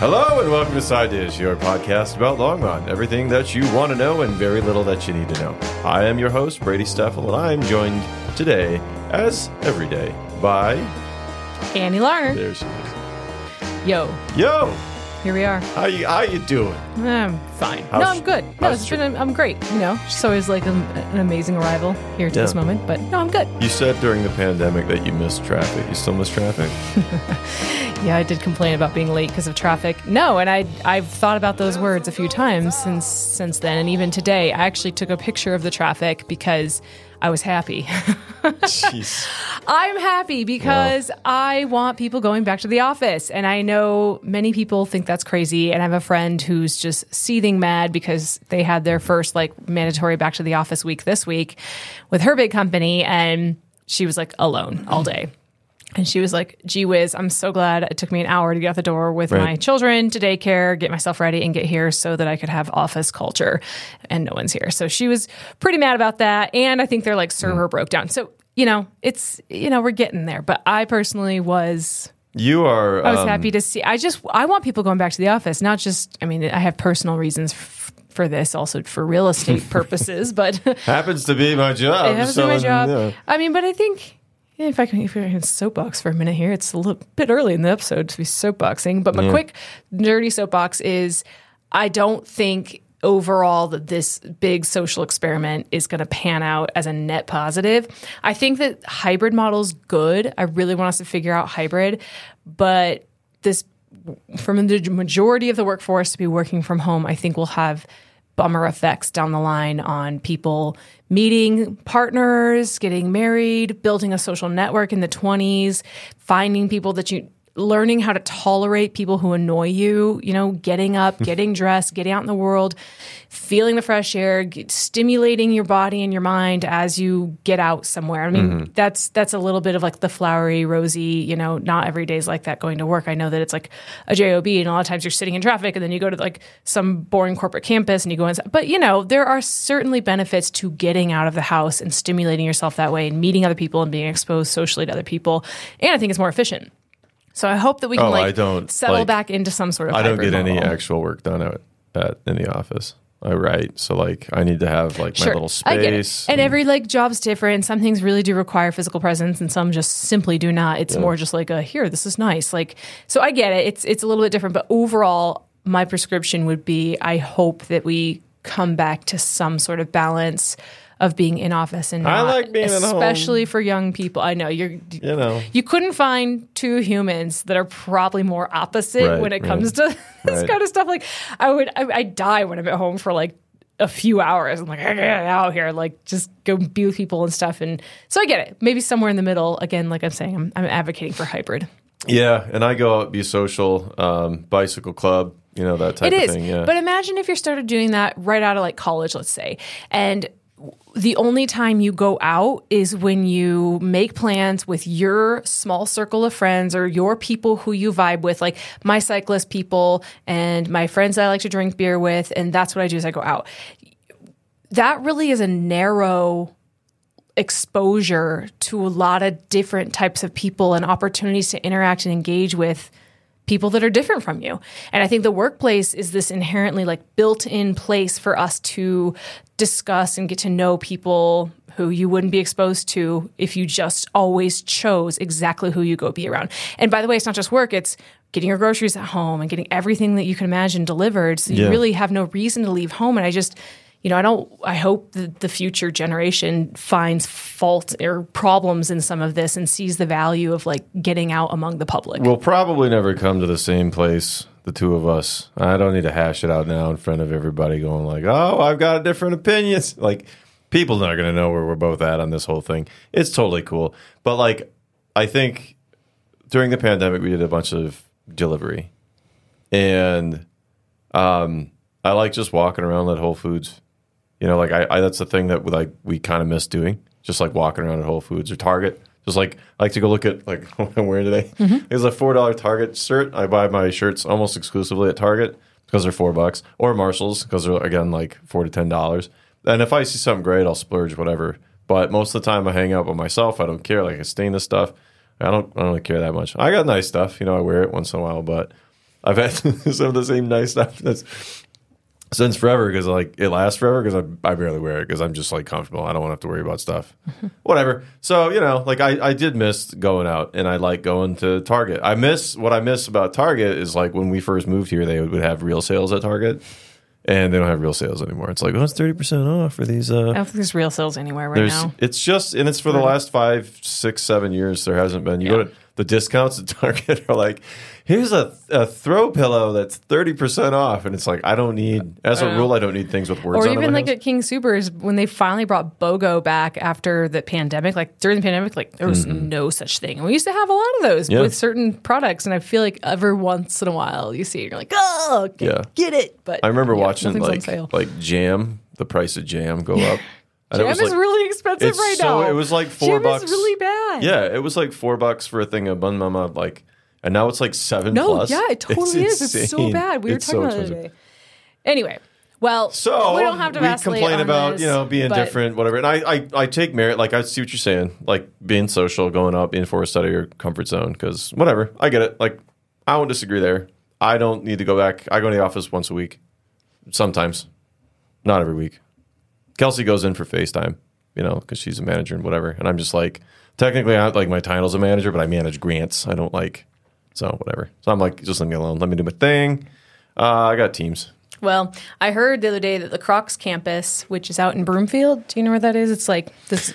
Hello and welcome to Side Dish, your podcast about Longmont, Everything that you want to know and very little that you need to know. I am your host, Brady Steffel, and I am joined today, as every day, by. Annie Lar. There she is. Yo, Yo! Here we are. How you, how you doing? I'm fine. How's- no, I'm good. No, how's it's been. I'm great. You know, just always like an, an amazing arrival here to Yeah. this moment. But no, I'm good. You said during the pandemic that you missed traffic. You still miss traffic? Yeah, I did complain about being late because of traffic. No, and I I've thought about those words a few times since since then, and even today, I actually took a picture of the traffic because I was happy. Jeez. I'm happy because I want people going back to the office. And I know many people think that's crazy. And I have a friend who's just seething mad because they had their first like mandatory back to the office week this week with her big company. And she was like alone all day. And she was like, gee whiz, I'm so glad it took me an hour to get out the door with Right. my children to daycare, get myself ready, and get here so that I could have office culture. And no one's here. So she was pretty mad about that. And I think their like server broke down. So, you know, it's, you know, we're getting there. But I personally was You are. I was um, happy to see. I just I want people going back to the office, not just. I mean, I have personal reasons for this, also for real estate purposes, but it Happens to be my job. has to be my job. yeah. I mean, but I think if I can, if I can soapbox for a minute here, it's a little bit early in the episode to be soapboxing. But my quick nerdy soapbox is, I don't think overall that this big social experiment is going to pan out as a net positive. I think that hybrid model's good. I really want us to figure out hybrid, but this from the majority of the workforce to be working from home, I think we'll have bummer effects down the line on people meeting partners, getting married, building a social network in the 20s, finding people that you learning how to tolerate people who annoy you, you know, getting up, hmm. getting dressed, getting out in the world, feeling the fresh air, get, stimulating your body and your mind as you get out somewhere. I mean, mm-hmm. that's that's a little bit of like the flowery, rosy, you know, not every day's like that going to work. I know that it's like a job and a lot of times you're sitting in traffic and then you go to like some boring corporate campus and you go inside. But you know, there are certainly benefits to getting out of the house and stimulating yourself that way and meeting other people and being exposed socially to other people. And I think it's more efficient. So I hope that we can Oh, like I don't, settle like- back into some sort of I don't get any actual work done at, at in the office. I write, so like I need to have like my little I get it. space. And every like job's different. Some things really do require physical presence, and some just simply do not. It's more just like a here, this is nice. Like so, I get it. It's it's a little bit different, but overall, my prescription would be: I hope that we come back to some sort of balance of being in office and not, I like being especially for young people. I know you're. you know, You couldn't find two humans that are probably more opposite Right, when it right. comes to this Right. kind of stuff. Like I would, I, I die when I'm at home for like a few hours. I'm like, I get out here, like just go be with people and stuff. And so I get it. Maybe somewhere in the middle. Again, like I'm saying, I'm, I'm advocating for hybrid. yeah. And I go out, be social, um, bicycle club, you know that type It of is. thing. Yeah, But imagine if you started doing that right out of like college, let's say, and the only time you go out is when you make plans with your small circle of friends or your people who you vibe with, like my cyclist people and my friends that I like to drink beer with. And that's what I do is I go out. That really is a narrow exposure to a lot of different types of people and opportunities to interact and engage with people that are different from you. And I think the workplace is this inherently like built-in place for us to discuss and get to know people who you wouldn't be exposed to if you just always chose exactly who you go be around. And by the way, it's not just work, it's getting your groceries at home and getting everything that you can imagine delivered. So you Yeah. really have no reason to leave home. And I just you know, I don't. I hope that the future generation finds fault or problems in some of this and sees the value of like getting out among the public. we'll probably never come to the same place. The two of us. I don't need to hash it out now in front of everybody, going like, "Oh, I've got different opinions." Like, people are going to know where we're both at on this whole thing. It's totally cool, but like, I think during the pandemic we did a bunch of delivery, and um, I like just walking around at Whole Foods. You know, like I, I that's the thing that like we kind of miss doing, just like walking around at Whole Foods or Target. Just like I like to go look at like what I'm wearing today. Mm-hmm. It's a four dollar Target shirt. I buy my shirts almost exclusively at Target because they're four bucks, or Marshalls because they're again like four to ten dollars. And if I see something great, I'll splurge whatever. But most of the time, I hang out with myself. I don't care. Like I stain this stuff. I don't. I don't really care that much. I got nice stuff. You know, I wear it once in a while, but I've had some of the same nice stuff that's since forever because like it lasts forever because I, I barely wear it because I'm just like comfortable. I don't want to have to worry about stuff. Whatever. So you know, like I, I did miss going out and I like going to Target. I miss what I miss about Target is like when we first moved here, they would have real sales at Target, and they don't have real sales anymore. It's like oh, it's thirty percent off for these. Uh, I don't think there's real sales anywhere right there's now. it's just and it's for the last five, six, seven years. There hasn't been. You go Yeah. to the discounts at Target are like, here's a, a throw pillow that's thirty percent off, and it's like I don't need. As a rule, I don't need things with words. Or on them even like house. at King Supers when they finally brought BOGO back after the pandemic. Like during the pandemic, like there was no such thing. And we used to have a lot of those Mm-hmm. Yeah. with certain products. And I feel like every once in a while you see it, you're like, oh, get, Yeah. get it. But I remember yeah, watching like like jam, the price of jam go up. And Jam it was is like, really expensive it's right so- now. it was like four Jam bucks. Is really bad. yeah, it was like four bucks for a thing of bun mama, like, and now it's like seven No, plus. yeah, it totally is. It's so bad. We were talking so about it the other expensive. day. Anyway, well, So we don't have to we complain about this, you know being different, whatever. And I, I I take merit. Like I see what you're saying, like being social, going up, being forced out of your comfort zone. Because whatever, I get it. Like I won't disagree there. I don't need to go back. I go to the office once a week, sometimes, not every week. Kelsey goes in for FaceTime, you know, because she's a manager and whatever. And I'm just like, technically, I like my title's a manager, but I manage grants. I don't like, so whatever. So I'm like, just leave me alone. Let me do my thing. Uh, I got teams. Well, I heard the other day that the Crocs campus, which is out in Broomfield, do you know where that is? It's like this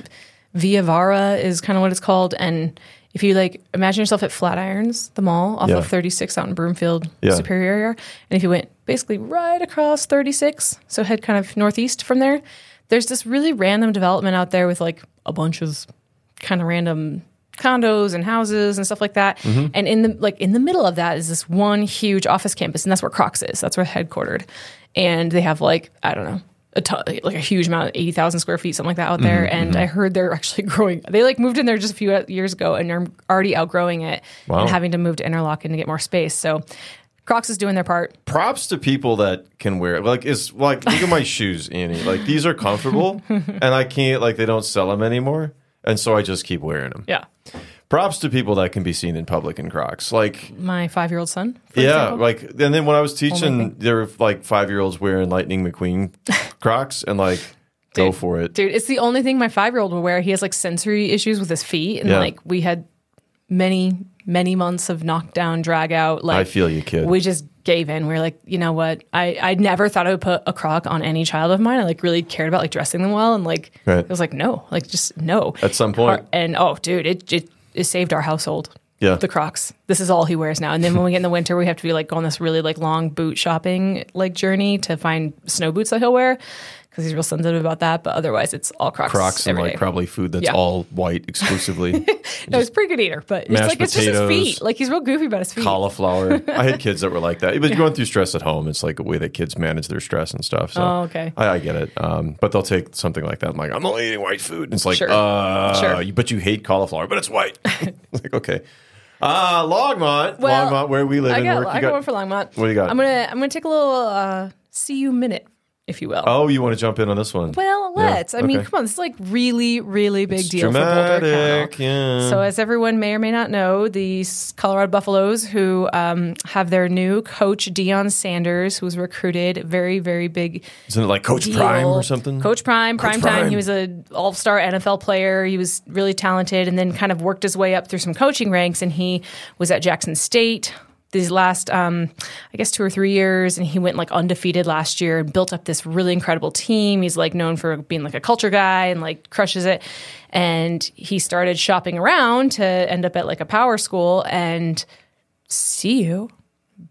Via Varra is kind of what it's called. And if you like imagine yourself at Flatirons, the mall off Yeah. of 36 out in Broomfield, Yeah. Superior area, and if you went basically right across 36, so head kind of northeast from there, there's this really random development out there with like a bunch of kind of random condos and houses and stuff like that. Mm-hmm. And in the like in the middle of that is this one huge office campus, and that's where Crocs is. That's where headquartered, and they have like I don't know. A ton, like a huge amount, eighty thousand square feet, something like that out there. Mm-hmm, and I heard they're actually growing. They like moved in there just a few years ago, and they're already outgrowing it Wow. and having to move to Interlocken to get more space. So, Crocs is doing their part. props to people that can wear it. Like it's like look at my shoes, Annie. Like these are comfortable, and I can't like they don't sell them anymore, and so I just keep wearing them. Yeah, Props to people that can be seen in public in Crocs. Like my five-year-old son. for yeah, example. like and then when I was teaching, there were like five year olds wearing Lightning McQueen Crocs, and like go for it. Dude, it's the only thing my five year old will wear. He has like sensory issues with his feet. And Yeah. like we had many, many months of knockdown, drag out. Like I feel you, kid. we just gave in. We were like, you know what? I, I never thought I would put a croc on any child of mine. I like really cared about like dressing them well. And like, Right. it was like, no, like just no. At some point. And oh, dude, it, it, it saved our household. Yeah. The Crocs. This is all he wears now. And then when we get in the winter, we have to be like go on this really like long boot shopping like journey to find snow boots that he'll wear because he's real sensitive about that. But otherwise, it's all Crocs. Crocs and like day. probably food that's Yeah. all white exclusively. No, he's a pretty good eater, but it's like it's just his potatoes, feet. Like he's real goofy about his feet. cauliflower. I had kids that were like that. But going through stress at home, it's like a way that kids manage their stress and stuff. So Oh, okay. I, I get it. Um, but they'll take something like that. I'm like, I'm only eating white food. And it's like, Sure. uh, Sure. you- but you hate cauliflower, but it's white. It's like, okay. Uh, Longmont. Well, Longmont, where we live I and got, work. I got got, one for Longmont. What do you got? I'm gonna I'm gonna take a little uh, CU minute, if you will. oh, you want to jump in on this one? Well, let's. I mean, okay. come on, this is like really, really big deal for Boulder Dramatic. County. Yeah. So, as everyone may or may not know, the Colorado Buffaloes, who um, have their new coach Deion Sanders, who was recruited, very, very big Isn't it like Coach deal. Prime or something? Coach Prime, Coach prime time. He was a All Star NFL player. He was really talented, and then kind of worked his way up through some coaching ranks. And he was at Jackson State these last, um, I guess, two or three years, and he went like undefeated last year and built up this really incredible team. He's like known for being like a culture guy and like crushes it. And he started shopping around to end up at like a power school and CU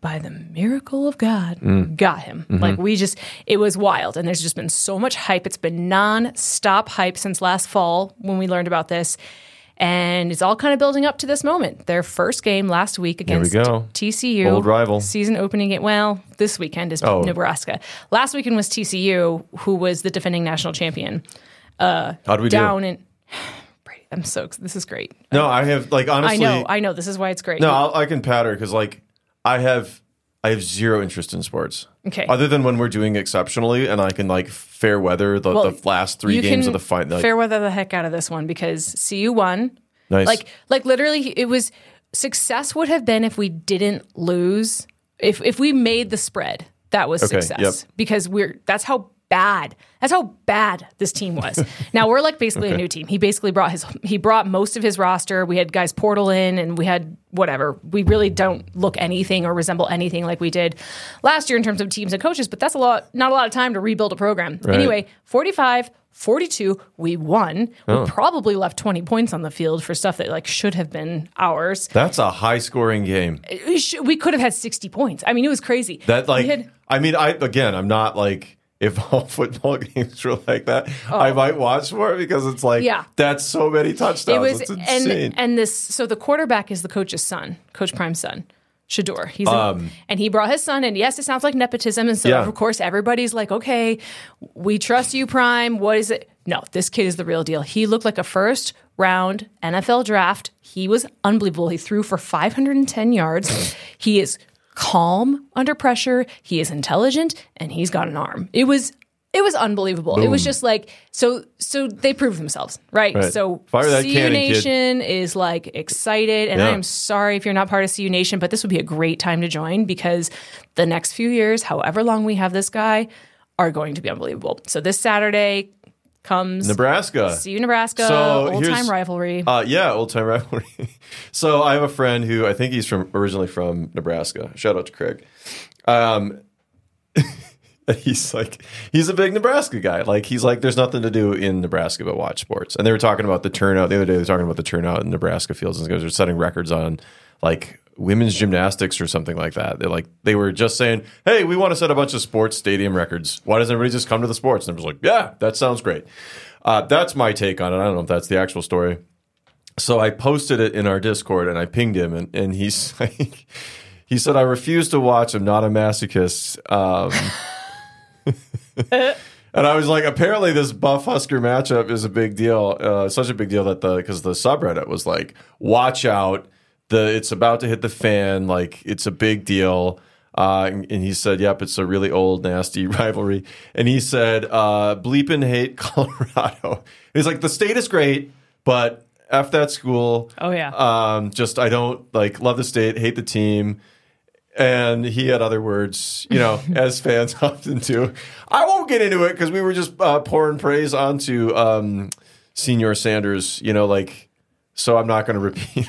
by the miracle of God, got him. Like we just, it was wild. And there's just been so much hype. It's been non-stop hype since last fall when we learned about this. And it's all kind of building up to this moment. Their first game last week we against go. TCU. Old rival. Season opening it. Well, this weekend is Oh. Nebraska. Last weekend was TCU, who was the defending national champion. Uh, How do we Down do? in, I'm so, this is great. No, I have like honestly. I know, I know. This is why it's great. No, I'll, I can patter because like I have I have zero interest in sports. Okay. Other than when we're doing exceptionally, and I can like fair weather the, Well, the last three games of the fight. Like, fair weather the heck out of this one because CU won. nice. Like like literally it was success would have been if we didn't lose if if we made the spread, that was Okay, success yep. because we're that's how bad that's how bad this team was. now we're like basically a new team. He basically brought his he brought most of his roster. We had guys portal in and we had whatever. We really don't look anything or resemble anything like we did last year in terms of teams and coaches, but that's a lot not a lot of time to rebuild a program. Right. Anyway, 45 42 we won. Oh. We probably left 20 points on the field for stuff that like should have been ours. That's a high scoring game. Uh, we, sh- we could have had 60 points. I mean, it was crazy. That like had- I mean I again I'm not like if all football games were like that, Oh. I might watch more because it's like Yeah. that's so many touchdowns. it was it's insane. and and this so the quarterback is the coach's son, Coach Prime's son. Shedeur. He's a- and he brought his son and yes, it sounds like nepotism and so Um, Yeah. of course everybody's like, "Okay, we trust you Prime. What is it?" No, this kid is the real deal. He looked like a first round NFL draft. He was unbelievable. He threw for 510 yards. he is calm under pressure. He is intelligent and he's got an arm. It was it was unbelievable. It was just like so so they proved themselves, right? Right. So Fire that CU cannon, kid. Nation is like excited and Yeah. I am sorry if you're not part of CU Nation, but this would be a great time to join because the next few years, however long we have this guy, are going to be unbelievable. So this Saturday comes Nebraska. CU Nebraska, So old time rivalry. Uh, yeah, old time rivalry. so I have a friend who I think he's from originally from Nebraska. Shout out to Craig. Um, he's like he's a big Nebraska guy. Like he's like there's nothing to do in Nebraska but watch sports. And they were talking about the turnout the other day. They were talking about the turnout in Nebraska fields and guys are setting records on like women's gymnastics or something like that. They're like they were just saying, "Hey, we want to set a bunch of sports stadium records. Why doesn't everybody just come to the sports?" And I was like, "Yeah, that sounds great." Uh, that's my take on it. I don't know if that's the actual story. So I posted it in our Discord and I pinged him and, and he's like, he said, I refuse to watch. I'm not a masochist. Um, and I was like, apparently this Buff Husker matchup is a big deal. Uh, such a big deal that the, because the subreddit was like, watch out. The, it's about to hit the fan. Like it's a big deal. Uh, and, and he said, "Yep, it's a really old, nasty rivalry." And he said, uh, "Bleeping hate Colorado." He's like, "The state is great, but f that school." Oh, yeah. Um, just I don't like love the state, hate the team. And he had other words, you know, as fans often do. I won't get into it because we were just uh, pouring praise onto um, Senior Sanders, you know, like, so I'm not going to repeat.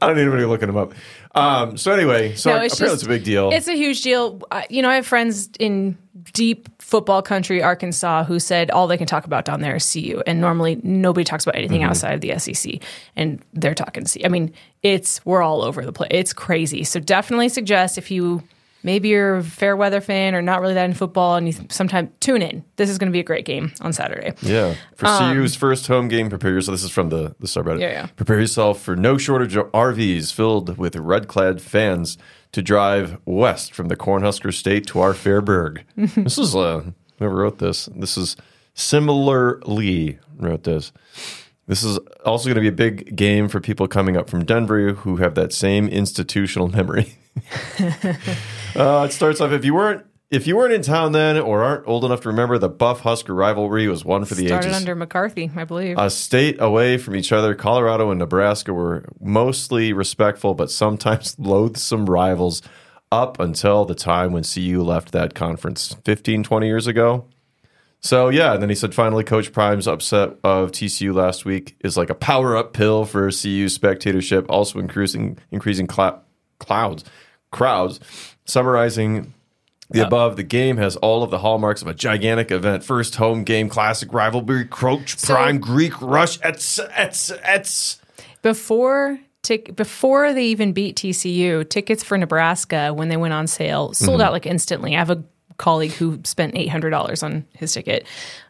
I don't need anybody looking them up. Um, so anyway, so No, apparently it's just- it's a big deal. It's a huge deal. I- You know, I have friends in deep football country, Arkansas, who said all they can talk about down there is CU, and normally nobody talks about anything Mm-hmm. outside of the SEC, and they're talking CU. I mean, it's we're all over the place. It's crazy. So definitely suggest if you maybe you're a fair weather fan or not really that in football, and you sometime tune in. This is going to be a great game on Saturday. Yeah. For CU's first home game, prepare yourself. This is from the, the subreddit. Um, Yeah, yeah. Prepare yourself for no shortage of RVs filled with red clad fans to drive west from the Cornhusker State to our Fairburg. this is uh, whoever wrote this. This is similarly wrote this. This is also going to be a big game for people coming up from Denver who have that same institutional memory. Uh, it starts off if you weren't if you weren't in town then or aren't old enough to remember the Buff Husker rivalry was one for the Started ages. under McCartney, I believe. a state away from each other, Colorado and Nebraska were mostly respectful but sometimes loathsome rivals up until the time when CU left that conference 15 20 years ago. So yeah, and then he said finally Coach Prime's upset of TCU last week is like a power up pill for CU spectatorship, also increasing increasing clou- clouds crowds. Summarizing the above, the game has all of the hallmarks of a gigantic event. First home game, classic rivalry, Coach Prime, Greek rush, etc., etc., etc. before tic- before they even beat TCU, tickets for Nebraska when they went on sale sold Mm-hmm. out like instantly. I have a colleague who spent eight hundred dollars on his ticket.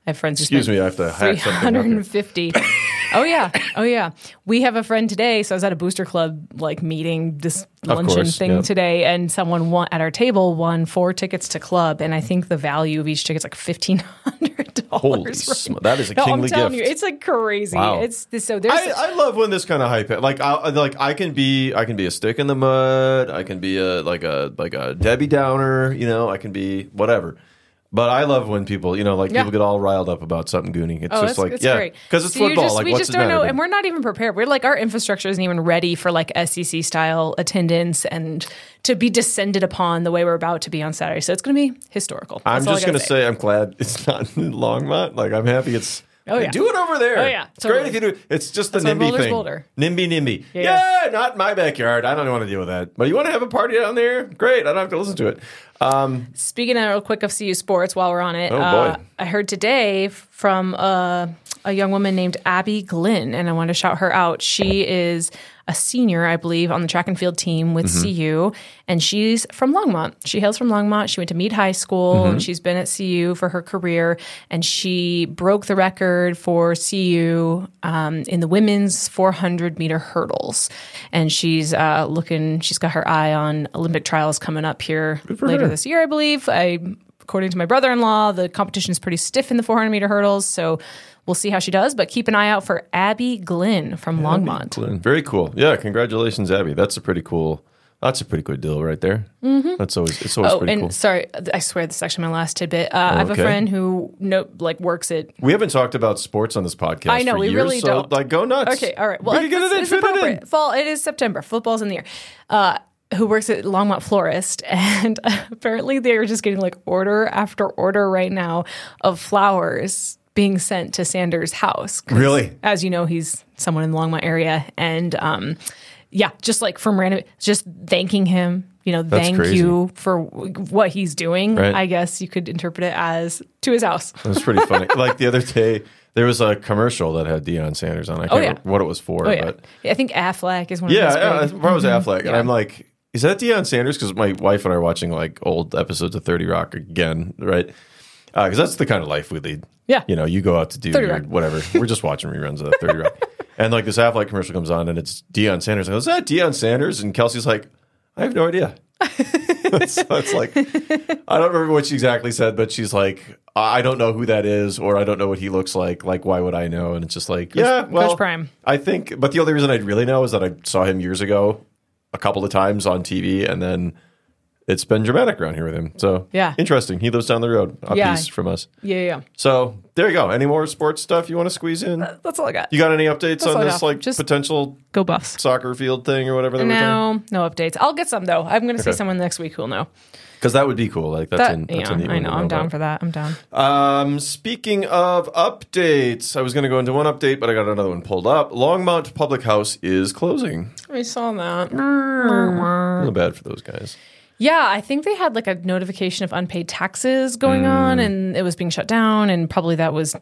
I have friends Excuse me, I have to hack something up hundred here. and fifty. oh yeah, oh yeah. We have a friend today. So I was at a booster club like meeting this Of luncheon course, thing yeah. today, and someone won, at our table won four tickets to club, and I think the value of each ticket is like fifteen hundred Holy dollars. sm- that is a no, I'm kingly telling gift. you, it's like crazy. Wow. It's so there's I, I love when this kind of hype. Like, I like I can be I can be a stick in the mud. I can be a like a like a Debbie Downer. You know, I can be whatever. But I love when people, you know, like Yeah. people get all riled up about something gooning. It's Oh, just it's, like, it's yeah, great because it's So you football. Just, like, we what's just it don't matter? know, and we're not even prepared. We're like our infrastructure isn't even ready for like SEC style attendance and to be descended upon the way we're about to be on Saturday. So it's going to be historical. I'm That's all I just gotta gonna say. I'm glad it's not in Longmont. Like I'm happy it's. Oh, yeah. do it over there. Oh, yeah, it's great if you do. It's just the That's NIMBY thing. Boulder. NIMBY, NIMBY. Yeah, Yeah, not my backyard. I don't want to deal with that. But you want to have a party down there? Great. I don't have to listen to it. Um, Speaking of real quick of CU sports, while we're on it, Oh, uh, boy. I heard today from uh, a young woman named Abby Glynn, and I want to shout her out. She is a senior, I believe, on the track and field team with Mm-hmm. CU, and she's from Longmont. She hails from Longmont. She went to Mead High School, Mm-hmm. and she's been at CU for her career, and she broke the record for CU um, in the women's 400 meter hurdles. And she's uh, looking, she's got her eye on Olympic trials coming up here later her. this year, I believe. I, according to my brother-in-law, the competition is pretty stiff in the 400 meter hurdles, so we'll see how she does. But keep an eye out for Abby Glynn from Longmont. Glenn, Very cool. Yeah, congratulations, Abby. That's a pretty cool. That's a pretty good deal right there. Mm-hmm. That's always it's always Oh, pretty and cool. sorry, I swear this is actually my last tidbit. Uh, I have a friend who no, like works at. We haven't talked about sports on this podcast. I know, for we years, really so, don't. Like, go nuts. Okay, all right. Well, we can it's, it's it in. appropriate. Fall. It is September. Football's in the air. Uh, who works at Longmont Florist, and apparently they are just getting like order after order right now of flowers being sent to Sanders' house. Really? As you know, he's someone in the Longmont area, and um, yeah, just like from random, just thanking him. You know, thank crazy. you for what he's doing. Right. I guess you could interpret it as to his house. It was pretty funny. like the other day, there was a commercial that had Deion Sanders on. I can't Oh, yeah. remember what it was for, Oh yeah, but I think Aflac is one yeah, of yeah, big- I thought it was Aflac, and. I'm like, is that Deion Sanders? Because my wife and I are watching like old episodes of Thirty Rock again, right? Uh, because that's the kind of life we lead. Yeah. you know, you go out to do your whatever. We're just watching reruns of Thirty Rock, and like this Aflac commercial comes on, and it's Deion Sanders. I go, is that Deion Sanders? And Kelsey's like, I have no idea. so it's like I don't remember what she exactly said, but she's like, I don't know who that is, or I don't know what he looks like. Like, why would I know? And it's just like, yeah, well, Prime. I think. But the only reason I really know is that I saw him years ago, a couple of times on TV, and then it's been dramatic around here with him. So Yeah. interesting. He lives down the road, a Yeah. piece from us. Yeah, yeah. So there you go. Any more sports stuff you want to squeeze in? Uh, that's all I got. You got any updates all on this like Just- potential Go Buffs. soccer field thing or whatever they were saying? No, no updates. I'll get some though. I'm going to see someone next week who'll know. Because that would be cool. Like that's That, a, that's yeah, I know. I'm down about. for that. I'm down. Um, speaking of updates, I was going to go into one update, but I got another one pulled up. Longmont Public House is closing. I saw that. Feel bad for those guys. Yeah, I think they had like a notification of unpaid taxes going on and it was being shut down. And probably that was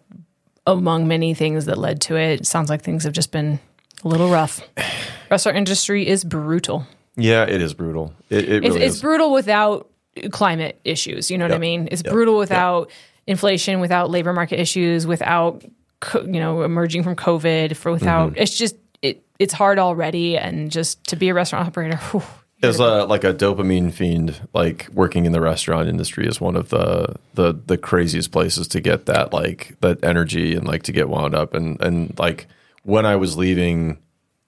among many things that led to it. It sounds like things have just been a little rough. Restaurant industry is brutal. Yeah, it is brutal. It, it It's, really it's is. brutal without climate issues. You know what I mean? It's Yep. brutal without inflation, without labor market issues, without co- you know emerging from COVID. For without Mm-hmm. it's just it it's hard already, and just to be a restaurant operator. whew, As a like a dopamine fiend, like working in the restaurant industry is one of the the the craziest places to get that like that energy and like to get wound up and and like when I was leaving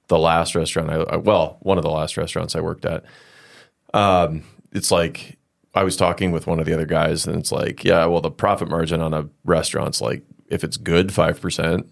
the last restaurant, I, I well one of the last restaurants I worked at, um, it's like I was talking with one of the other guys and it's like yeah, well the profit margin on a restaurant's like if it's good five percent.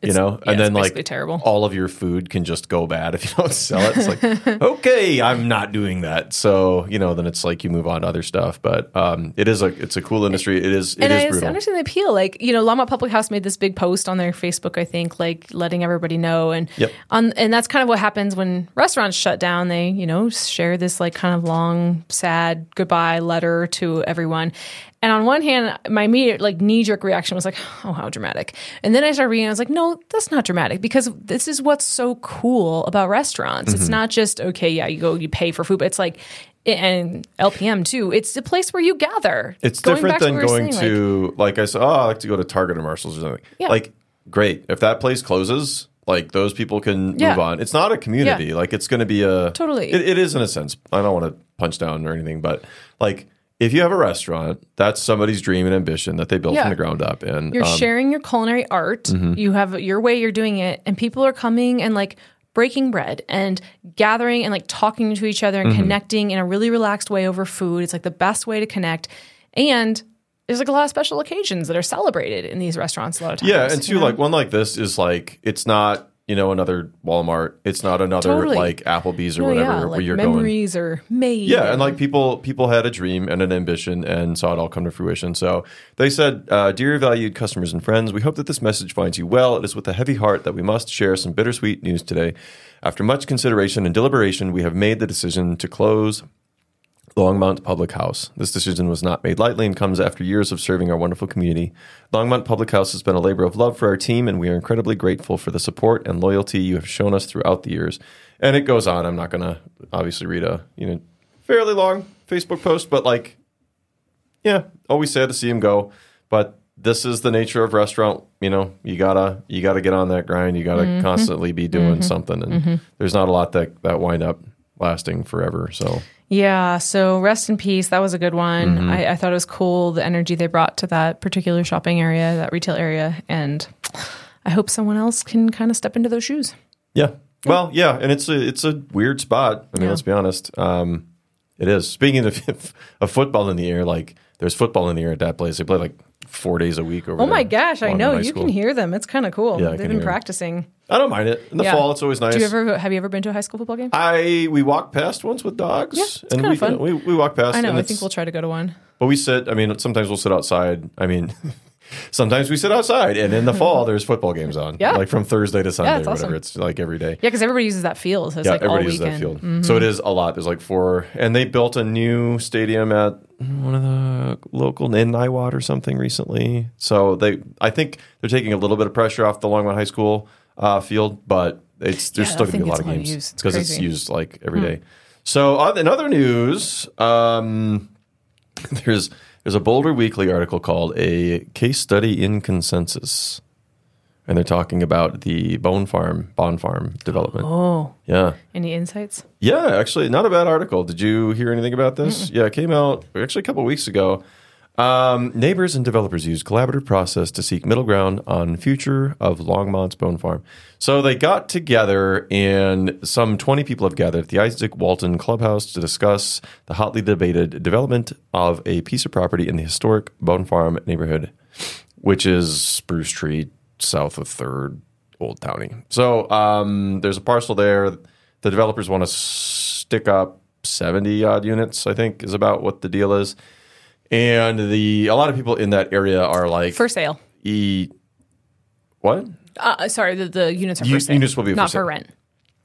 You know, yeah, and then like terrible. all of your food can just go bad if you don't sell it. It's like, okay, I'm not doing that. So, you know, then it's like you move on to other stuff. But um, it is a it's a cool industry. It is it and is I brutal. understand the appeal. Like, you know, Longmont Public House made this big post on their Facebook, I think, like letting everybody know. And Yep. on and that's kind of what happens when restaurants shut down. They, you know, share this like kind of long, sad goodbye letter to everyone. And on one hand, my immediate like knee jerk reaction was like, oh, how dramatic. And then I started reading, I was like, no, that's not dramatic because this is what's so cool about restaurants. Mm-hmm. It's not just, okay, yeah, you go, you pay for food, but it's like, and LPM too. It's the place where you gather. it's Going different than what we were going saying, like- to like, I said, oh, I like to go to Target or Marshalls or something. Yeah. Like, great. If that place closes, like those people can Yeah. move on. It's not a community. Yeah. Like it's going to be a Totally. It, it is in a sense. I don't want to punch down or anything, but like if you have a restaurant, that's somebody's dream and ambition that they built Yeah. from the ground up. And You're um, sharing your culinary art. Mm-hmm. You have your way you're doing it, and people are coming and like breaking bread and gathering and like talking to each other Mm-hmm. and connecting in a really relaxed way over food. It's like the best way to connect. And there's like a lot of special occasions that are celebrated in these restaurants a lot of times. Yeah, and you two, know? like one like this is like it's not you know another Walmart. It's not another Totally. like Applebee's or No, whatever yeah, where you're going. memories are made. Yeah, and like people people had a dream and an ambition and saw it all come to fruition. So they said, uh, "Dear valued customers and friends, we hope that this message finds you well. It is with a heavy heart that we must share some bittersweet news today. After much consideration and deliberation, we have made the decision to close." Longmont Public House. This decision was not made lightly and comes after years of serving our wonderful community. Longmont Public House has been a labor of love for our team, and we are incredibly grateful for the support and loyalty you have shown us throughout the years. And it goes on. I'm not going to obviously read a you know fairly long Facebook post, but like, yeah, always sad to see him go. But this is the nature of restaurant. You know, you gotta you gotta get on that grind. You gotta mm-hmm. constantly be doing mm-hmm. something, and mm-hmm. there's not a lot that that wind up lasting forever. So Yeah, so rest in peace. That was a good one. Mm-hmm. I, I thought it was cool the energy they brought to that particular shopping area, that retail area, and I hope someone else can kind of step into those shoes. Yeah. Well, yeah, and it's a it's a weird spot. I mean, Yeah. let's be honest. Um, it is. Speaking of, of football in the air, like there's football in the air at that place. They play like four days a week. Over Oh my there, gosh, I know you can hear them. It's kind of cool. Yeah, They've can been hear 'em. practicing. I don't mind it in the Yeah. fall. It's always nice. Do you ever have you ever been to a high school football game? I we walked past once with dogs. Yeah, it's and kinda we, fun. we we walk past. I know. and I think we'll try to go to one. But we sit. I mean, sometimes we'll sit outside. I mean, sometimes we sit outside, and in the fall there's football games on. Yeah. like from Thursday to Sunday it's or whatever. awesome. It's like every day. Yeah, because everybody uses that field. So it's yeah, like all everybody uses. Mm-hmm. that field. So it is a lot. There's like four, and they built a new stadium at one of the local in Niwot or something recently. So they, I think they're taking a little bit of pressure off the Longmont High School uh, field, but it's there's Yeah, still going to be a lot of a lot of games use. It's because it's. Hmm. used like every day. So uh, in other news, um, there's there's a Boulder Weekly article called "A Case Study in Consensus," and they're talking about the Bohn Farm Bond Farm development. Oh, Yeah. any insights? Yeah, actually, not a bad article. Did you hear anything about this? Yeah, it came out actually a couple weeks ago. Um, neighbors and developers use collaborative process to seek middle ground on future of Longmont's Bohn Farm. So they got together, and some 20 people have gathered at the Izaak Walton Clubhouse to discuss the hotly debated development of a piece of property in the historic Bohn Farm neighborhood, which is Spruce Tree, south of Third, Old Towny. So um, there's a parcel there. The developers want to stick up 70 odd units, I think, is about what the deal is. And the a lot of people in that area are like For sale. e what? Uh, sorry, the, the units are U- for sale. units will be for not sale. for rent.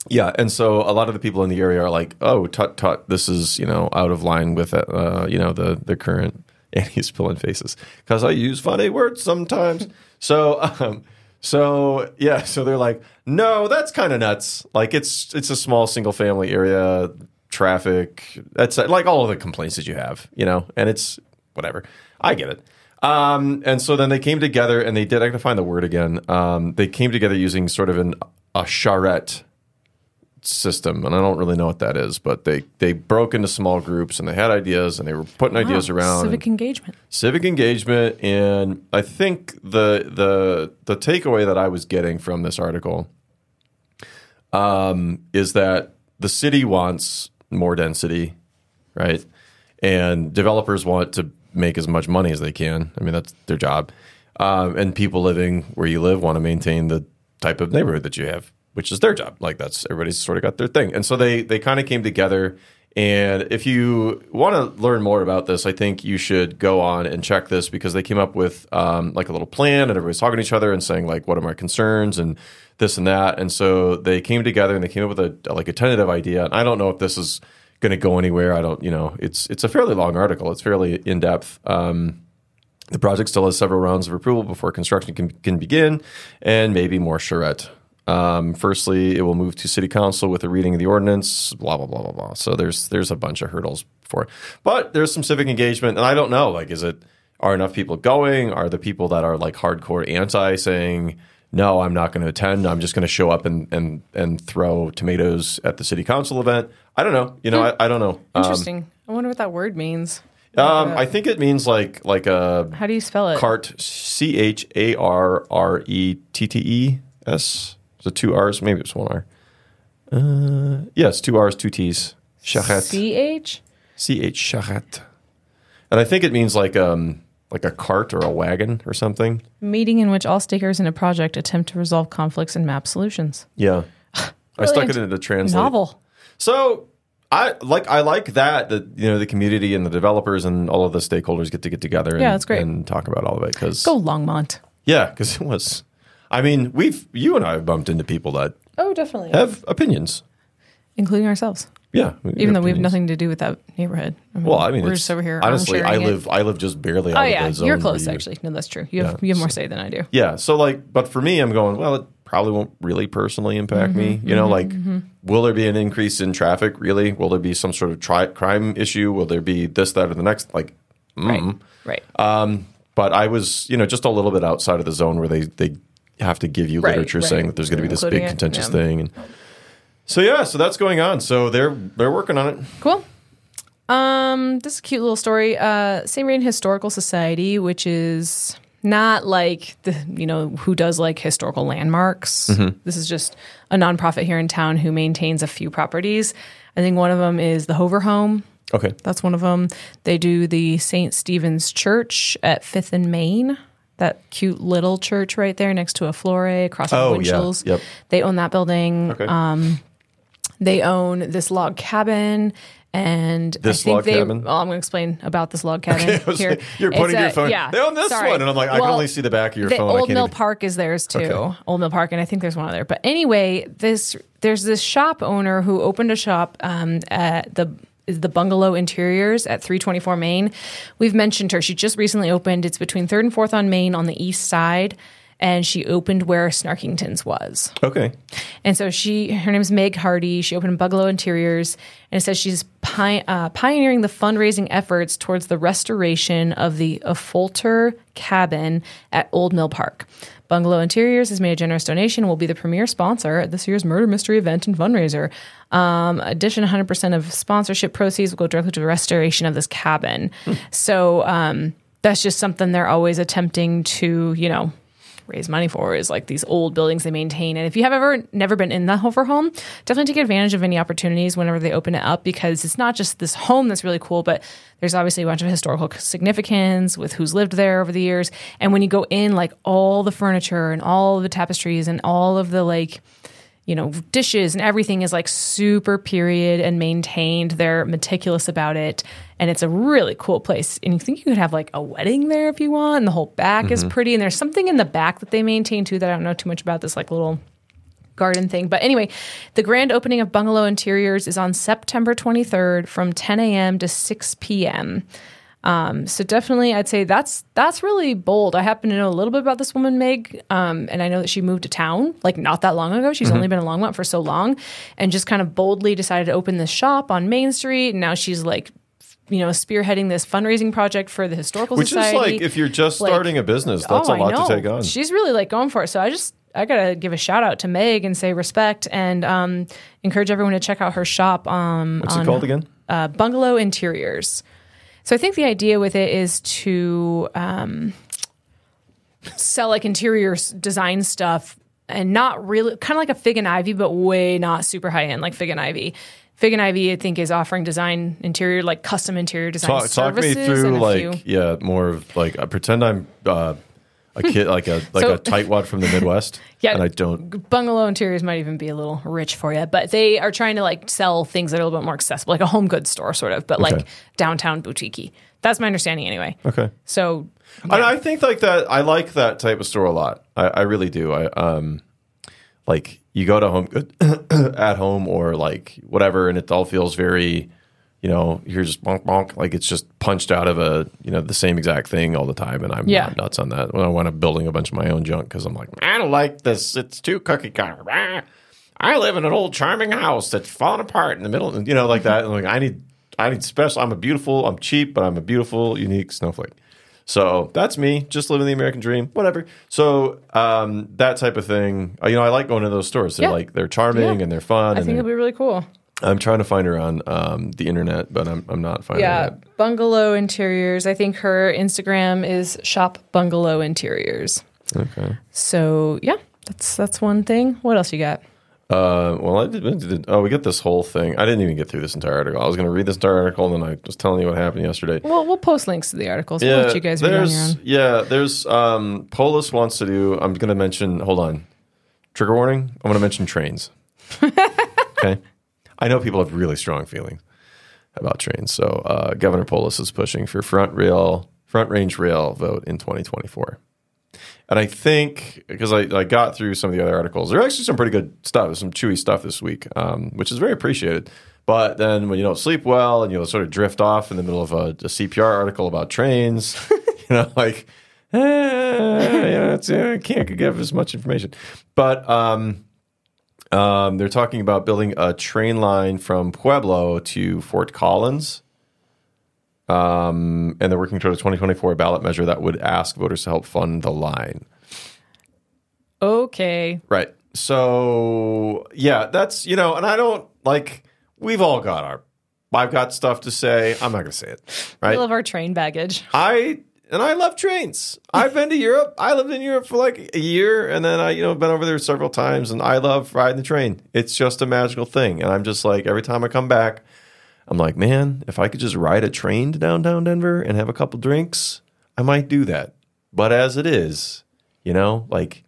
Yeah, and so a lot of the people in the area are like, "Oh, tut tut, this is you know out of line with uh, you know the the current." And he's pulling faces because I use funny words sometimes. so, um, so yeah, so they're like, "No, that's kind of nuts. Like it's it's a small single family area, traffic. That's like all of the complaints that you have, you know, and it's whatever. I get it." Um, and so then they came together and they did. I can find the word again. Um, they came together using sort of an a charrette system, and I don't really know what that is, but they they broke into small groups and they had ideas and they were putting ideas around. civic engagement. civic engagement, and I think the the the takeaway that I was getting from this article um, is that the city wants more density, right? And developers want to make as much money as they can. I mean, that's their job. Um, and people living where you live want to maintain the type of neighborhood that you have, which is their job. Like that's everybody's sort of got their thing. And so they they kind of came together. And if you want to learn more about this, I think you should go on and check this because they came up with um, like a little plan and everybody's talking to each other and saying like, what are my concerns and this and that. And so they came together and they came up with a like a tentative idea. And I don't know if this is going to go anywhere. I don't, you know, it's it's a fairly long article. It's fairly in depth. Um, the project still has several rounds of approval before construction can, can begin, and maybe more charrette. Um, firstly, it will move to city council with a reading of the ordinance. Blah blah blah blah blah. So there's there's a bunch of hurdles for it, but there's some civic engagement, and I don't know. Like, is it are enough people going? Are the people that are like hardcore anti saying? No, I'm not going to attend. I'm just going to show up and, and and throw tomatoes at the city council event. I don't know. You know, I, I don't know. Um, Interesting. I wonder what that word means. um, I think it means like like a How do you spell it? cart C H A R R E T T E S. So two R's, maybe it's one R. Uh, yes, two R's, two T's. Charrette. C H. C H charrette. And I think it means like um like a cart or a wagon or something. Meeting in which all stakers in a project attempt to resolve conflicts and map solutions. Yeah. I stuck it into the translate. Novel. So I like I like that that you know the community and the developers and all of the stakeholders get to get together and, Yeah, that's great. and talk about all of it because Go Longmont. yeah because it was I mean we've you and I have bumped into people that Oh, definitely. have opinions Including ourselves. Yeah Even though we have nothing to do with that neighborhood. I mean, well I mean we're just over here. honestly I arm-sharing it. live I live just barely out Oh of yeah, the zone you're close actually. No, that's true. You have Yeah, you have more say than I do. Yeah. So like, but for me, I'm going. Well, it probably won't really personally impact me. Mm-hmm, You know, like, will there be an increase in traffic? Really? Will there be some sort of tri- crime issue? Will there be this, that, or the next? Like, mm. Right. um, but I was, you know, just a little bit outside of the zone where they they have to give you Right, literature right. saying that there's going to be this Including big it, contentious yeah. thing, and so yeah, so that's going on. So they're they're working on it. Cool. Um, this is a cute little story. Uh, St. Vrain Historical Society, which is not like the you know who does like historical landmarks. Mm-hmm. This is just a nonprofit here in town who maintains a few properties. I think one of them is the Hover Home. Okay. That's one of them. They do the St. Stephen's Church at Fifth and Main. That cute little church right there next to a Flore across from Oh, yeah. Winchell's. Yep. They own that building. Okay. Um, They own this log cabin. And This I think log they, cabin? Well, I'm going to explain about this log cabin was here. You're pointing your phone. Yeah, They own this sorry. one, and I'm like, I can only see the back of your the phone. Old Mill even- Park is theirs too. Okay. Old Mill Park, and I think there's one other. But anyway, this there's this shop owner who opened a shop um, at the is the Bungalow Interiors at 324 Main. We've mentioned her. She just recently opened. It's between Third and Fourth on Main on the east side, and she opened where Snarkingtons was. Okay. And so she, her name is Meg Hardy. She opened Bungalow Interiors, and it says she's pi- uh, pioneering the fundraising efforts towards the restoration of the Affolter cabin at Old Mill Park. Bungalow Interiors has made a generous donation. and Will be the premier sponsor at this year's murder mystery event and fundraiser. Um, addition, 100% of sponsorship proceeds will go directly to the restoration of this cabin. So um, that's just something they're always attempting to, you know, raise money for is like these old buildings they maintain. And if you have ever never been in the Hover home, definitely take advantage of any opportunities whenever they open it up because it's not just this home that's really cool, but there's obviously a bunch of historical significance with who's lived there over the years. And when you go in, like all the furniture and all the tapestries and all of the like you know, dishes and everything is like super period and maintained. They're meticulous about it. And it's a really cool place. And you think you could have like a wedding there if you want. And the whole back is mm-hmm. pretty. And there's something in the back that they maintain too that I don't know too much about this like little garden thing. But anyway, the grand opening of Bungalow Interiors is on September 23rd from 10 a.m. to 6 p.m. Um, so definitely, I'd say that's that's really bold. I happen to know a little bit about this woman, Meg, um, and I know that she moved to town like not that long ago. She's only been in Longmont for so long, and just kind of boldly decided to open this shop on Main Street. And now she's like, you know, spearheading this fundraising project for the historical Which society. is like if you're just Like, starting a business, that's Oh, a lot to take on. She's really like going for it. So I just I gotta give a shout out to Meg and say respect and um, encourage everyone to check out her shop. Um, What's on, it called again? Uh, Bungalow Interiors. So I think the idea with it is to um, sell like interior design stuff and not really kind of like a Fig and Ivy, but way not super high end like Fig and Ivy. Fig and Ivy, I think, is offering design interior, like custom interior design Talk, talk me services. through like few. yeah, more of like I pretend I'm uh, a kid like a like So- a tightwad from the Midwest. Yeah. and I don't. bungalow interiors might even be a little rich for you, but they are trying to like sell things that are a little bit more accessible, like a home goods store, sort of, but Okay. like downtown boutique That's my understanding, anyway. Okay. So And I think like that. I like that type of store a lot. I, I really do. I um, like you go to home good at home or like whatever, and it all feels very, you know, you're just bonk bonk. Like it's just punched out of a you know the same exact thing all the time, and I'm Yeah. not nuts on that. When I wind up building a bunch of my own junk because I'm like, I don't like this. It's too cookie cutter. Ah, I live in an old charming house that's falling apart in the middle, and you know, like that. And like I need, I need special. I'm a beautiful. I'm cheap, but I'm a beautiful, unique snowflake. So that's me, just living the American dream, whatever. So um, that type of thing, uh, you know, I like going to those stores. They're Yeah. like they're charming Yeah. and they're fun. I think it'll be really cool. I'm trying to find her on um, the internet, but I'm I'm not finding Yeah, her. Yet. bungalow interiors. I think her Instagram is shop bungalow interiors. Okay. So yeah, that's that's one thing. What else you got? Uh, well, I did, did. Oh, we get this whole thing. I didn't even get through this entire article. I was going to read this entire article, and then I was telling you what happened yesterday. Well, we'll post links to the articles. We'll let you guys read on your own. yeah, there's um, Polis wants to do. I'm going to mention. Hold on, trigger warning. I'm going to mention trains. okay, I know people have really strong feelings about trains. So uh, Governor Polis is pushing for front rail, front range rail vote in 2024. And I think because I, I got through some of the other articles, there are actually some pretty good stuff, some chewy stuff this week, um, which is very appreciated. But then when you don't sleep well and you sort of drift off in the middle of a, a CPR article about trains, you know, like, eh, yeah, it's, yeah, I can't give as much information. But um, um, they're talking about building a train line from Pueblo to Fort Collins. Um, and they're working toward a 2024 ballot measure that would ask voters to help fund the line. Okay. Right. So, yeah, that's, you know, and I don't like, we've all got our, I've got stuff to say. I'm not going to say it. Right. love our train baggage. I, and I love trains. I've been to Europe. I lived in Europe for like a year and then I, you know, been over there several times and I love riding the train. It's just a magical thing. And I'm just like, every time I come back, I'm like, man, if I could just ride a train to downtown Denver and have a couple drinks, I might do that. But as it is, you know, like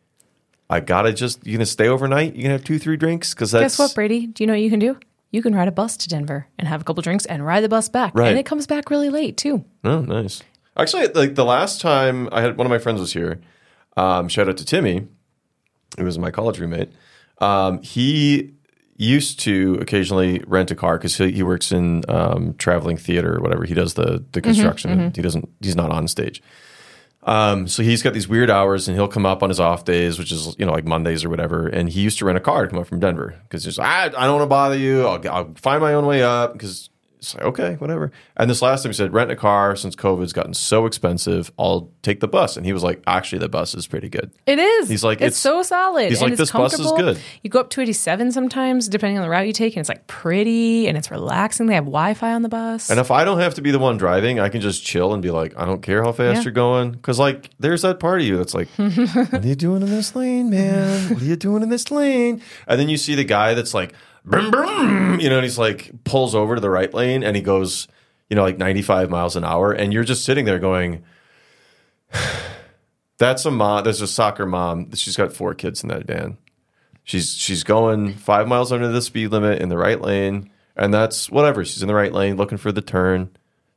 I gotta just you gonna stay overnight. You can have two, three drinks because that's Guess what, Brady? Do you know what you can do? You can ride a bus to Denver and have a couple drinks and ride the bus back. Right. And it comes back really late, too. Oh, nice. Actually, like the last time I had one of my friends was here. Um, shout out to Timmy, who was my college roommate. Um, he used to occasionally rent a car because he, he works in um, traveling theater or whatever. He does the the construction. He doesn't. He's not on stage. Um, so he's got these weird hours, and he'll come up on his off days, which is you know like Mondays or whatever. And he used to rent a car to come up from Denver because he's like, I, I don't want to bother you. I'll, I'll find my own way up because it's like okay, whatever. And this last time he said, rent a car since COVID's gotten so expensive. I'll take the bus, and he was like, actually, the bus is pretty good. It is. He's like, it's, it's- so solid. he's and like, it's this bus is good. You go up to 87 sometimes, depending on the route you take, and it's like pretty and it's relaxing. They have Wi Fi on the bus. And if I don't have to be the one driving, I can just chill and be like, I don't care how fast Yeah. you're going. Because, like, there's that part of you that's like, what are you doing in this lane, man? What are you doing in this lane? And then you see the guy that's like, brum, boom, you know, and he's like, pulls over to the right lane and he goes, you know, like 95 miles an hour. And you're just sitting there going, that's a mom. There's a soccer mom. She's got four kids in that van. She's she's going five miles under the speed limit in the right lane, and that's whatever. She's in the right lane, looking for the turn.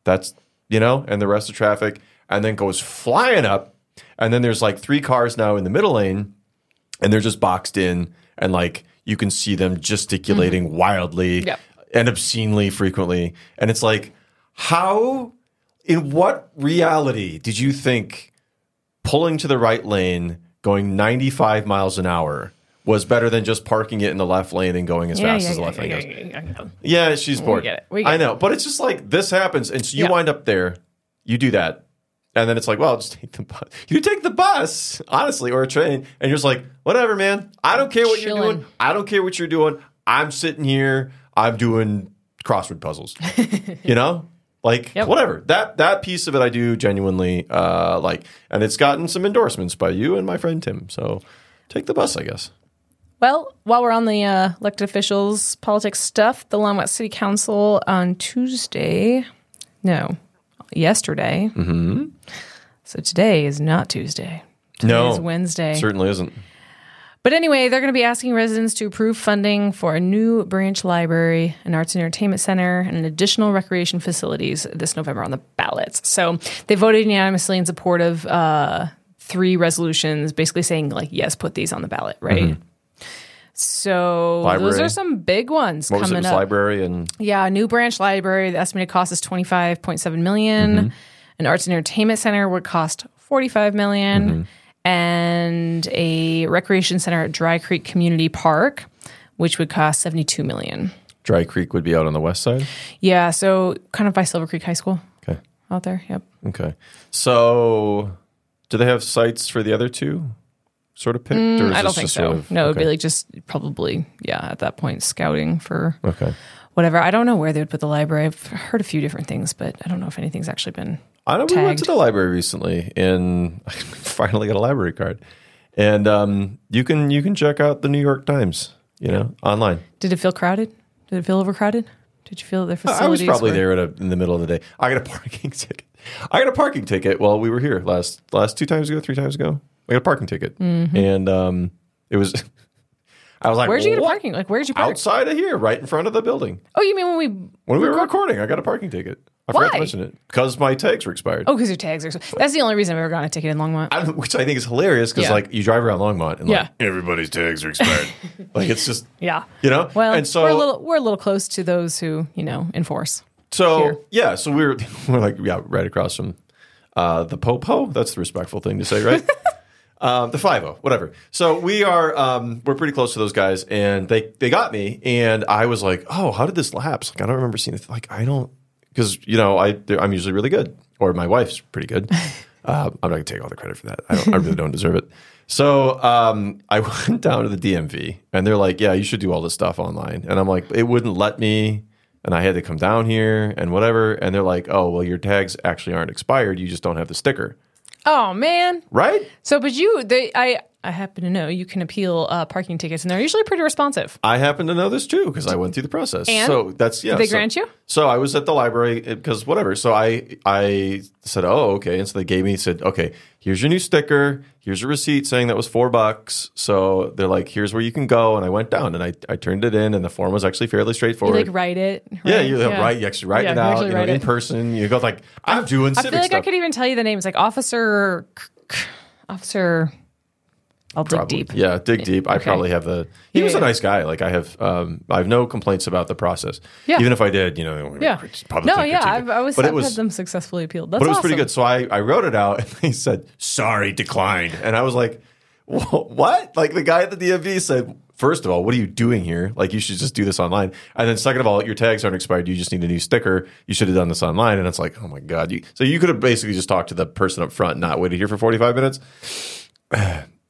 That's you know, and the rest of traffic, and then goes flying up, and then there's like three cars now in the middle lane, and they're just boxed in, and like you can see them gesticulating mm-hmm. wildly Yep. and obscenely frequently, and it's like, how, in what reality did you think? pulling to the right lane, going 95 miles an hour was better than just parking it in the left lane and going as yeah, fast yeah, as the yeah, left lane yeah, goes. yeah, yeah, yeah. Yeah, she's bored. get it. We get I it. know, but it's just like this happens, and so you wind up there. You do that, and then it's like, well, just take the bus. You take the bus, honestly, or a train, and you're just like, whatever, man. I don't care what you're doing. I don't care what you're doing. I'm sitting here. I'm doing crossword puzzles. you know, like Yep. whatever. That that piece of it, I do genuinely uh, like, and it's gotten some endorsements by you and my friend Tim. So take the bus, I guess. Well, while we're on the uh, elected officials politics stuff, the Longmont City Council on Tuesday, no, yesterday. Mm-hmm. So today is not Tuesday. Today No, is Wednesday. Certainly isn't. But anyway, they're going to be asking residents to approve funding for a new branch library, an arts and entertainment center, and additional recreation facilities this November on the ballots. So they voted unanimously in support of uh, three resolutions, basically saying like, yes, put these on the ballot, right? So those are some big ones What was it? It coming up. library and Yeah, new branch library. The estimated cost is twenty five point seven million. Mm-hmm. An arts and entertainment center would cost forty five million. Mm-hmm. and a recreation center at Dry Creek Community Park, which would cost seventy two million. Dry Creek would be out on the west side. Yeah, so kind of by Silver Creek High School Okay. out there. Yep. Okay. So, do they have sites for the other two? Sort of picked, Mm, I don't think just so. sort of- no, it'd be like just probably yeah at that point scouting for okay. whatever. I don't know where they would put the library. I've heard a few different things, but I don't know if anything's actually been. I know we went to the library recently, and I finally got a library card, and um, you can you can check out the New York Times you know, online. Did it feel crowded? Did it feel overcrowded? Did you feel that their I was probably were- there at a, in the middle of the day. I got a parking ticket. I got a parking ticket while we were here last last two times ago, three times ago. I got a parking ticket, and um, it was. I was like. Where'd you get a "What?" parking? Like, where'd you park? Outside of here, right in front of the building. Oh, you mean when we? When we were recording, I got a parking ticket. I forgot Why? to mention it because my tags were expired. Oh, because your tags are. That's the only reason I've ever gotten a ticket in Longmont. I which I think is hilarious because Yeah. like you drive around Longmont and Yeah. everybody's tags are expired. like it's just yeah. you know. Well, and so we're a little we're a little close to those who you know enforce. So here. yeah, so we were we're like yeah, right across from uh, the Popo. That's the respectful thing to say, right? um, the Five O, whatever. So we are um, we're pretty close to those guys, and they they got me, and I was like, oh, how did this lapse? Like I don't remember seeing it. Like I don't because you know I I'm usually really good, or my wife's pretty good. Uh, I'm not gonna take all the credit for that. I, don't, I really don't deserve it. So um, I went down to the DMV, and they're like, "Yeah, you should do all this stuff online." And I'm like, "It wouldn't let me." And I had to come down here and whatever. And they're like, "Oh, well, your tags actually aren't expired. You just don't have the sticker, Oh man. right?" So, but you, they, I, I happen to know you can appeal uh, parking tickets, and they're usually pretty responsive. I happen to know this too because I went through the process. And? so that's yeah. Did they so- grant you? So I was at the library because whatever. So I I said, oh okay, and so they gave me said, okay, here's your new sticker. Here's your receipt saying that was four bucks. So they're like, here's where you can go. And I went down and I, I turned it in, and the form was actually fairly You straightforward. like write it. yeah, right? you right. You actually write Yeah, it out you know, write in it. person. You go like, I'm doing I feel like stuff. I could even tell you the names, like Officer, Officer. I'll dig deep. Yeah, dig deep. I probably have the. He Yeah, was a nice guy. Like I have, um, I have no complaints about the process. Yeah. Even if I did, you know, Yeah. No, yeah. I've, I was. But I've it was had them successfully appealed. That's but it was awesome. pretty good. So I, I wrote it out, and they said, "Sorry, declined." And I was like, "What?" Like the guy at the DMV said, first of all, what are you doing here? Like you should just do this online." And then second of all, your tags aren't expired. You just need a new sticker. You should have done this online. And it's like, oh my god. You, so you could have basically just talked to the person up front, not waited here for forty five minutes.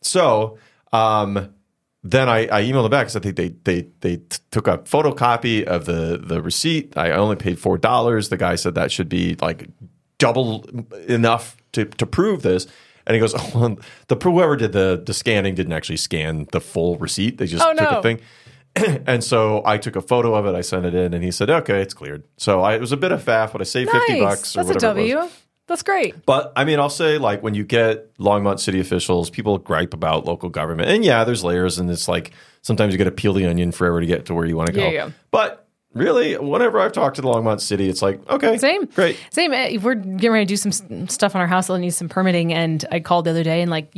So. um then I, I emailed them back because I think they they they t- took a photocopy of the the receipt. I only paid four dollars. The guy said that should be like double enough to to prove this. And he goes, oh, well, the whoever did the the scanning didn't actually scan the full receipt. They just Oh, took no. a thing. and so I took a photo of it. I sent it in, and he said, "Okay, it's cleared." So I, it was a bit of faff, but I saved fifty Nice. bucks or That's a whatever. it was. That's great. But I mean, I'll say like when you get Longmont city officials, people gripe about local government, and yeah, there's layers, and it's like sometimes you got to peel the onion forever to get to where you want to go. Yeah, yeah. But really, whenever I've talked to the Longmont city, it's like okay, Same. great. Same. eh, We're getting ready to do some stuff on our house that needs some permitting, and I called the other day and like.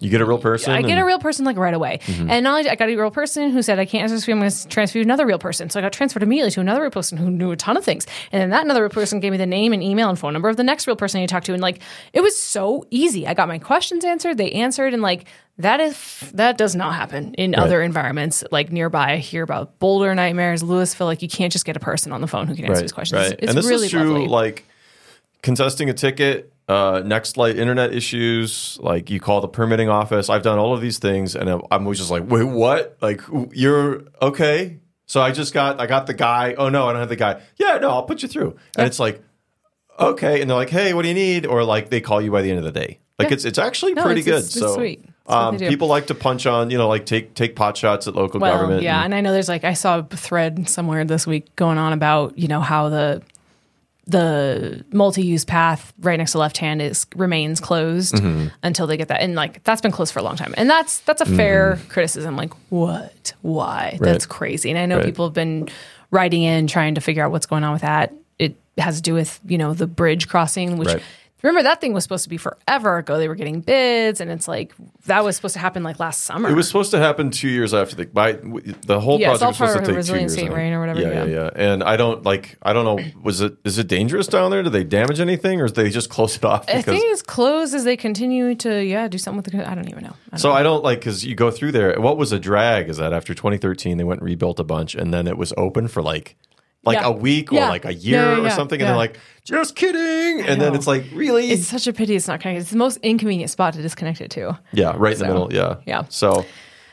You get a real person. I get and- a real person like right away. Mm-hmm. And not only I got a real person who said I can't transfer you, I'm going to transfer you to another real person. So I got transferred immediately to another real person who knew a ton of things. And then that another real person gave me the name and email and phone number of the next real person you talked to. And like it was so easy. I got my questions answered. They answered and like that is that does not happen in other environments like nearby. I hear about Boulder nightmares, Louisville. Like you can't just get a person on the phone who can answer these questions. Right. It's, it's and this really is true, lovely. like contesting a ticket, uh, NextLight internet issues, like you call the permitting office. I've done all of these things, and I'm, I'm always just like, wait, what? Like you're okay? So I just got, I got the guy. Oh no, I don't have the guy. Yeah, no, I'll put you through. And it's like, okay, and they're like, hey, what do you need? Or like they call you by the end of the day. Like Yeah. it's it's actually No, pretty it's- good. it's- it's so sweet. Um, people like to punch on, you know, like take take pot shots at local well, government. yeah, and- and I know there's like I saw a thread somewhere this week going on about you know how the the multi-use path right next to left hand is remains closed Mm-hmm. until they get that and like that's been closed for a long time and that's that's a fair criticism like what why that's crazy and i know Mm-hmm. Right. people have been writing in trying to figure out what's going on with that it has to do with you know the bridge crossing which Right. Remember that thing was supposed to be forever ago they were getting bids and it's like that was supposed to happen like last summer It was supposed to happen two years after the by the whole Yeah, project was supposed to take two years. I rain or whatever, Yeah, yeah, yeah. And I don't like. I don't know. Was it is it dangerous down there? Do they damage anything, or do they just close it off? I think it's closed as they continue to yeah do something with the. I don't even know. I don't so I don't like because you go through there. What was a drag is that after 2013 they went and rebuilt a bunch, and then it was open for like like Yeah. a week or Yeah. like a year Yeah, or something, and they're like, just kidding, and then it's like really, It's such a pity it's not connected. It's the most inconvenient spot to disconnect it to. yeah, right in the middle, yeah, yeah. So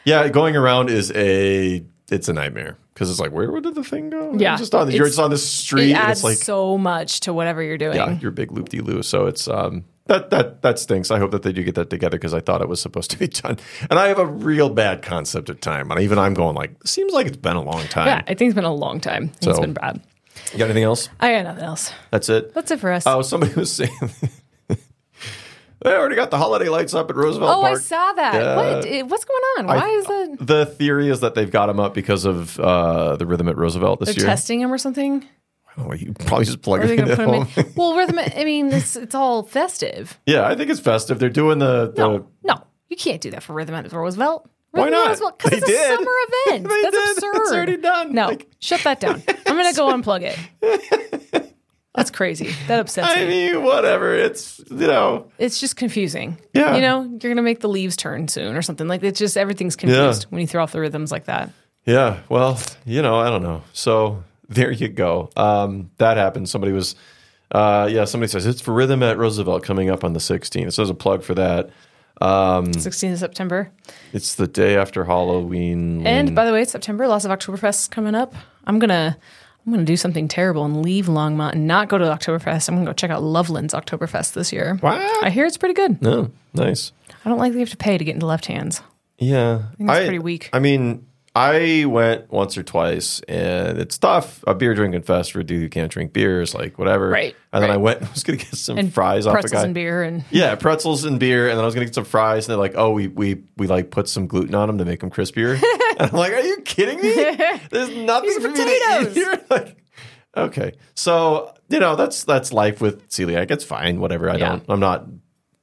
yeah, going around is a it's a nightmare because it's like where did the thing go? Yeah. just on the, you're just on the street, It and adds it's like so much to whatever you're doing. yeah, you're big loop de loo. So it's um, that that that stinks. I hope that they do get that together because I thought it was supposed to be done. And I have a real bad concept of time. And even I'm going like, seems like it's been a long time. Yeah, I think it's been a long time. I think it's So- been bad. You got anything else? I got nothing else. That's it. That's it for us. Oh, somebody was saying they already got the holiday lights up at Roosevelt oh, I saw that. What? What's going on? Why is that? The theory is that they've got them up because of uh, the Rhythm at Roosevelt this They're year. testing them or something? Oh, you probably just plug Or are they it in at home. in? Well, rhythm. I mean, it's, it's all festive. yeah, I think it's festive. They're doing the, the No, no, you can't do that for Rhythm at Roosevelt. Why Rhythm at not? Roosevelt, because They it's a did. summer event. They That's did. absurd. It's already done. No, Like- shut that down. I'm going to go unplug it. That's crazy. That upsets I me. mean, whatever. It's you know, It's just confusing. Yeah. You know, you're going to make the leaves turn soon or something. Like, it's just everything's confused when you throw off the rhythms like that. yeah. Well, you know, I don't know. So there you go. Um, that happened. Somebody was, uh, yeah. Somebody says it's for Rhythm at Roosevelt coming up on the 16th. So there's a plug for that. Um, 16th of September. it's the day after Halloween. And by the way, it's September. Lots of Oktoberfest coming up. I'm gonna I'm gonna do something terrible and leave Longmont and not go to Oktoberfest. I'm gonna go check out Loveland's Oktoberfest this year. What? I hear it's pretty good. no, nice. I don't like that you have to pay to get into left hands. Yeah, I think it's pretty weak. I mean, I went once or twice, and it's tough. A beer drinking fest for a dude who can't drink beers, like whatever. Right, And then I went. I was gonna get some And fries off pretzels guy. and beer and Yeah, pretzels and beer, and then I was gonna get some fries, and they're like, "Oh, we we we like put some gluten on them to make them crispier." and I'm like, "Are you kidding me? There's nothing These for me to potatoes. eat here." Like, okay, so you know that's that's life with celiac. It's fine, whatever. I Yeah. don't. I'm not.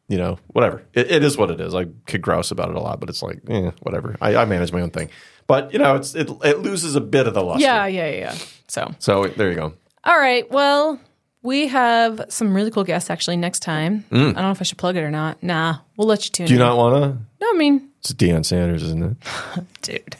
You know, whatever. It, it is what it is. I could grouse about it a lot, but it's like, eh, whatever. I, I manage my own thing. But you know, it's it it loses a bit of the luster. yeah, yeah, yeah. So So there you go. all right, well. We have some really cool guests actually next time. I don't know if I should plug it or not. Nah, we'll let you tune Mm. Do you in. not want to? No, I mean, It's Deion Sanders, isn't it? dude.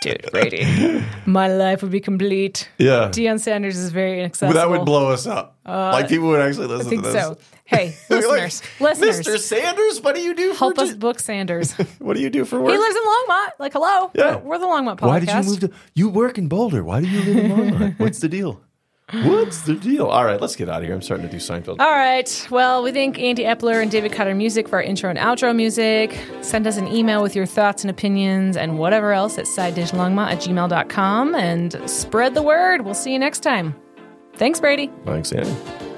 dude, Brady. My life would be complete. Yeah. Deion Sanders is very Well, inaccessible. that would blow us up. like people would actually listen I think to this. so. Hey, You're like, listeners, listeners, Mr. Sanders, what do you do for help us book Sanders. What do you do for work? He lives in Longmont. Like, hello, Yeah. we're, we're the Longmont podcast. Why did you move to? You work in Boulder. Why do you live in Longmont? What's the deal? What's the deal? All right, let's get out of here. I'm starting to do Seinfeld. All right. Well, we thank Addy Eppler and David Cutter Music for our intro and outro music. Send us an email with your thoughts and opinions and whatever else at sidedishlongmont at gmail.com and spread the word. We'll see you next time. Thanks, Brady. Thanks, Andy.